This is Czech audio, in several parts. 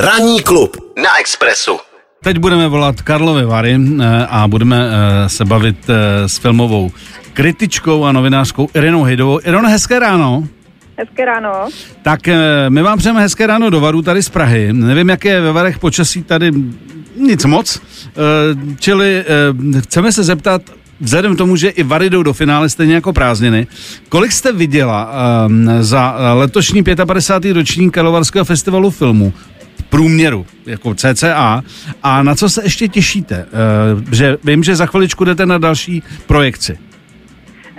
Ranní klub na Expressu. Teď budeme volat Karlovy Vary eh, a budeme eh, se bavit eh, s filmovou kritičkou a novinářkou Irinou Hejdovou. Irino, hezké ráno. Hezké ráno. Tak my vám přejeme hezké ráno do Varu tady z Prahy. Nevím, jaké je ve Varech počasí tady nic moc. Čili chceme se zeptat, vzhledem k tomu, že i Vary jdou do finále stejně jako prázdniny, kolik jste viděla za letošní 55. ročník Karlovarského festivalu filmu? Průměru, jako CCA. A na co se ještě těšíte? Uh, že vím, že za chviličku jdete na další projekci.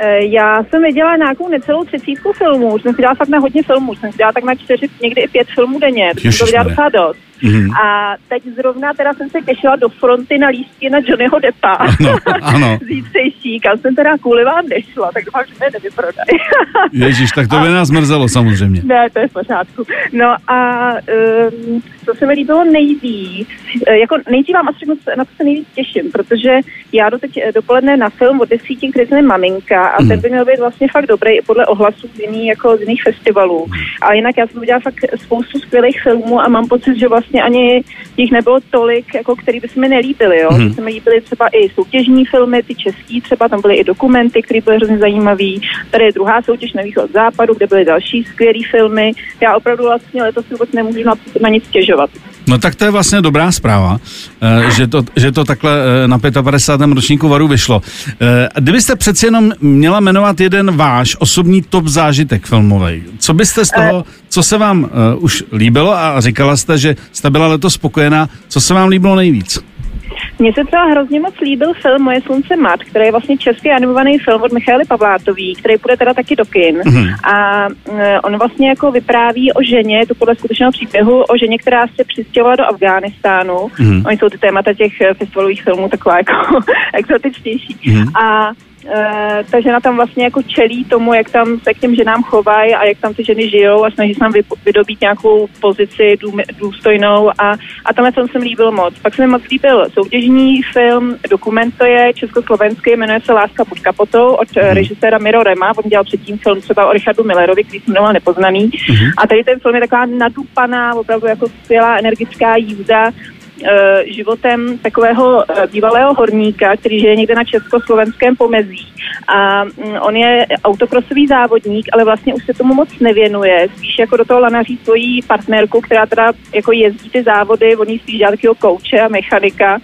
Eh, já jsem viděla nějakou necelou třicítku filmů, už jsem si dělala fakt na hodně filmů, jsem si dělala tak na čtyři, někdy i pět filmů denně, to jsem to viděla docela dost. Mm-hmm. A teď zrovna teda jsem se těšila do fronty na lístky na Johnnyho Deppa. Ano, ano. Zítřejší, kam jsem teda kvůli vám nešla, tak doufám, že mě nevyprodají. Ježíš, tak to by a... nás mrzelo samozřejmě. Ne, to je v pořádku. No a um, co se mi líbilo nejvíc, eh, jako nejdřív vám asi na to se nejvíc těším, protože já do teď eh, dopoledne na film od desíti, který se Maminka a mm. ten by měl být vlastně fakt dobrý i podle ohlasů z jiných, jako z jiných festivalů. Mm. Ale jinak já jsem udělala fakt spoustu skvělých filmů a mám pocit, že vlastně ani jich nebylo tolik, jako který by se mi nelíbily. Jo? Mm. Se mi líbily třeba i soutěžní filmy, ty český třeba, tam byly i dokumenty, které byly hrozně zajímavé. Tady je druhá soutěž na východ západu, kde byly další skvělé filmy. Já opravdu vlastně letos vůbec nemůžu na, na nic stěžovat. No tak to je vlastně dobrá zpráva, eh, že to, že to takhle eh, na 55. ročníku Varu vyšlo. Eh, kdybyste přeci jenom měla jmenovat jeden váš osobní top zážitek filmový, co byste z toho, co se vám už líbilo a říkala jste, že jste byla letos spokojená, co se vám líbilo nejvíc? Mně se třeba hrozně moc líbil film Moje slunce mat, který je vlastně český animovaný film od Michaly Pavlátový, který půjde teda taky do kin. Mm-hmm. A uh, on vlastně jako vypráví o ženě, je to podle skutečného příběhu, o ženě, která se přistěhovala do Afghánistánu. Mm-hmm. Oni jsou ty témata těch eh, festivalových filmů taková jako exotičtější. Mm-hmm. A ta žena tam vlastně jako čelí tomu, jak tam se k těm ženám chovají a jak tam ty ženy žijou a snaží se tam vydobít nějakou pozici dů, důstojnou a, a tenhle film se mi líbil moc. Pak se mi moc líbil soutěžní film, dokument to je československý, jmenuje se Láska pod kapotou od mm. režiséra Miro Rema, on dělal předtím film třeba o Richardu Millerovi, který jsem jmenoval Nepoznaný. Mm. A tady ten film je taková nadupaná, opravdu jako skvělá energická jízda Eh, životem takového eh, bývalého horníka, který žije někde na československém pomezí. A mm, on je autokrosový závodník, ale vlastně už se tomu moc nevěnuje. Spíš jako do toho lanaří svoji partnerku, která teda jako jezdí ty závody, oni spíš dělá takového kouče a mechanika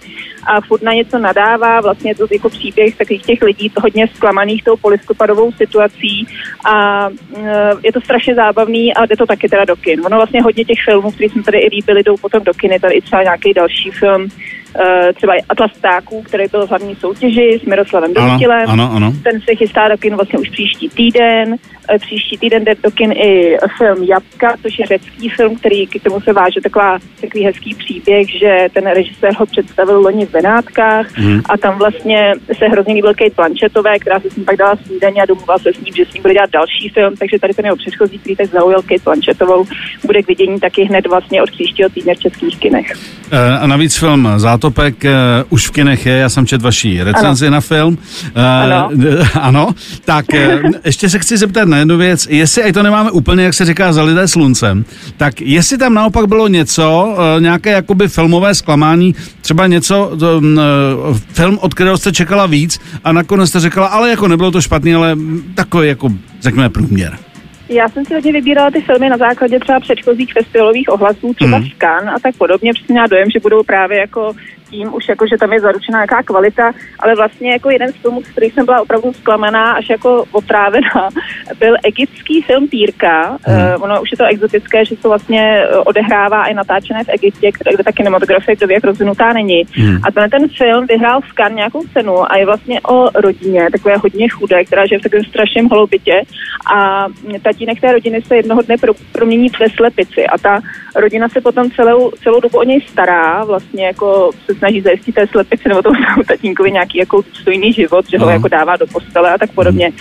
a furt na něco nadává. Vlastně je to jako příběh takových těch lidí hodně zklamaných tou polistopadovou situací a eh, je to strašně zábavný a jde to taky teda do kin. Ono vlastně hodně těch filmů, které jsme tady i líbili, jdou potom do kiny, tady i třeba nějaký další film Uh, třeba Atlas ptáků, který byl v hlavní soutěži s Miroslavem Dostilem. Ano, ano. Ten se chystá do kin vlastně už příští týden. Uh, příští týden jde do kin i film Jabka, což je řecký film, který k tomu se váže taková, takový hezký příběh, že ten režisér ho představil loni v Benátkách mm. a tam vlastně se hrozně líbil Kate Blanchetové, která se s ním pak dala snídaně a domluvila se s ním, že s ním bude dělat další film, takže tady ten jeho předchozí, který tak zaujal Kate Blanchetovou, bude k vidění taky hned vlastně od příštího týdne v českých kinech. Uh, a navíc film Zátop Topek uh, už v kinech je, já jsem četl vaší recenzi ano. na film. Ano. ano. Tak ještě se chci zeptat na jednu věc, jestli, i to nemáme úplně, jak se říká, zalité sluncem, tak jestli tam naopak bylo něco, uh, nějaké jakoby filmové zklamání, třeba něco, uh, film, od kterého jste čekala víc a nakonec jste řekla, ale jako nebylo to špatný, ale takový jako, řekněme, průměr. Já jsem si hodně vybírala ty filmy na základě třeba předchozích festivalových ohlasů, třeba mm. Skan a tak podobně, protože měla dojem, že budou právě jako tím už jako, že tam je zaručená nějaká kvalita, ale vlastně jako jeden z filmů, z kterých jsem byla opravdu zklamaná, až jako otrávená, byl egyptský film Pírka. Hmm. Uh, ono už je to exotické, že to vlastně eh, odehrává i natáčené v Egyptě, kde, kde ta kinematografie kdo jak rozvinutá není. Hmm. A ten, ten film vyhrál v Cannes nějakou cenu a je vlastně o rodině, takové hodně chudé, která žije v takovém strašném holoubitě a tatínek té rodiny se jednoho dne pro, promění v slepici a ta rodina se potom celou, celou dobu o něj stará, vlastně jako se snaží zajistit té slepici nebo tomu tatínkovi nějaký jako důstojný život, že ho no. jako dává do postele a tak podobně.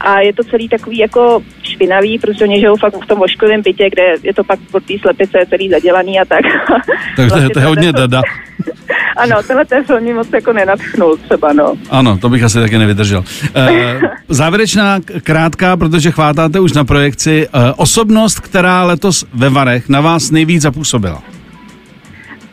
A je to celý takový jako špinavý, protože oni žijou fakt v tom ošklivém bytě, kde je to pak pod té slepice celý zadělaný a tak. Takže vlastně to je hodně dada. ano, tenhle ten film mě moc jako nenatchnul třeba, no. Ano, to bych asi taky nevydržel. E, závěrečná krátká, protože chvátáte už na projekci. E, osobnost, která letos ve Varech na vás nejvíc zapůsobila?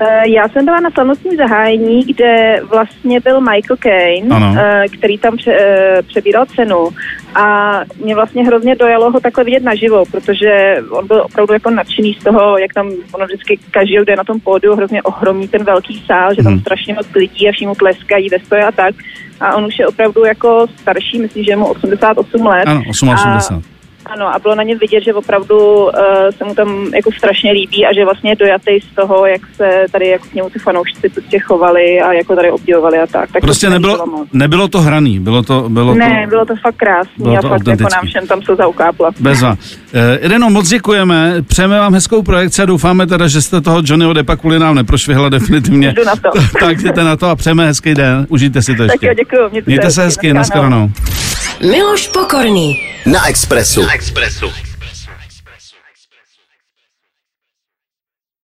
Eh, Já jsem byla na slavnostním zahájení, kde vlastně byl Michael Caine, Ano. eh, který tam pře, eh, přebíral cenu a mě vlastně hrozně dojalo ho takhle vidět naživo, protože on byl opravdu jako nadšený z toho, jak tam ono vždycky každý jde na tom pódiu hrozně ohromí ten velký sál, že tam Hmm. strašně moc lidí a všimu tleskají ve stoje a tak. A on už je opravdu jako starší, myslím, že je mu 88 let. Ano, 88. A ano, a bylo na něm vidět, že opravdu uh, se mu tam jako strašně líbí a že vlastně je dojatý z toho, jak se tady jako k němu ty fanoušci prostě chovali a jako tady obdivovali a tak. tak Prostě to nebylo, nebylo to hraný, bylo to, bylo Ne, to bylo to fakt krásný bylo a to fakt jako autentický. nám všem tam se zaukápla. bezva. Eh, Ireno, moc děkujeme, přejeme vám hezkou projekci a doufáme teda, že jste toho Johnnyho Deppa kvůli nám neprošvihla definitivně. Jdu na to. tak jděte na to a přejeme hezký den, užijte si to Tak ještě. jo, děkuju. Mějte, Mějte se hezky, nashledanou. Miloš Pokorný. Na Expressu. Na Expressu.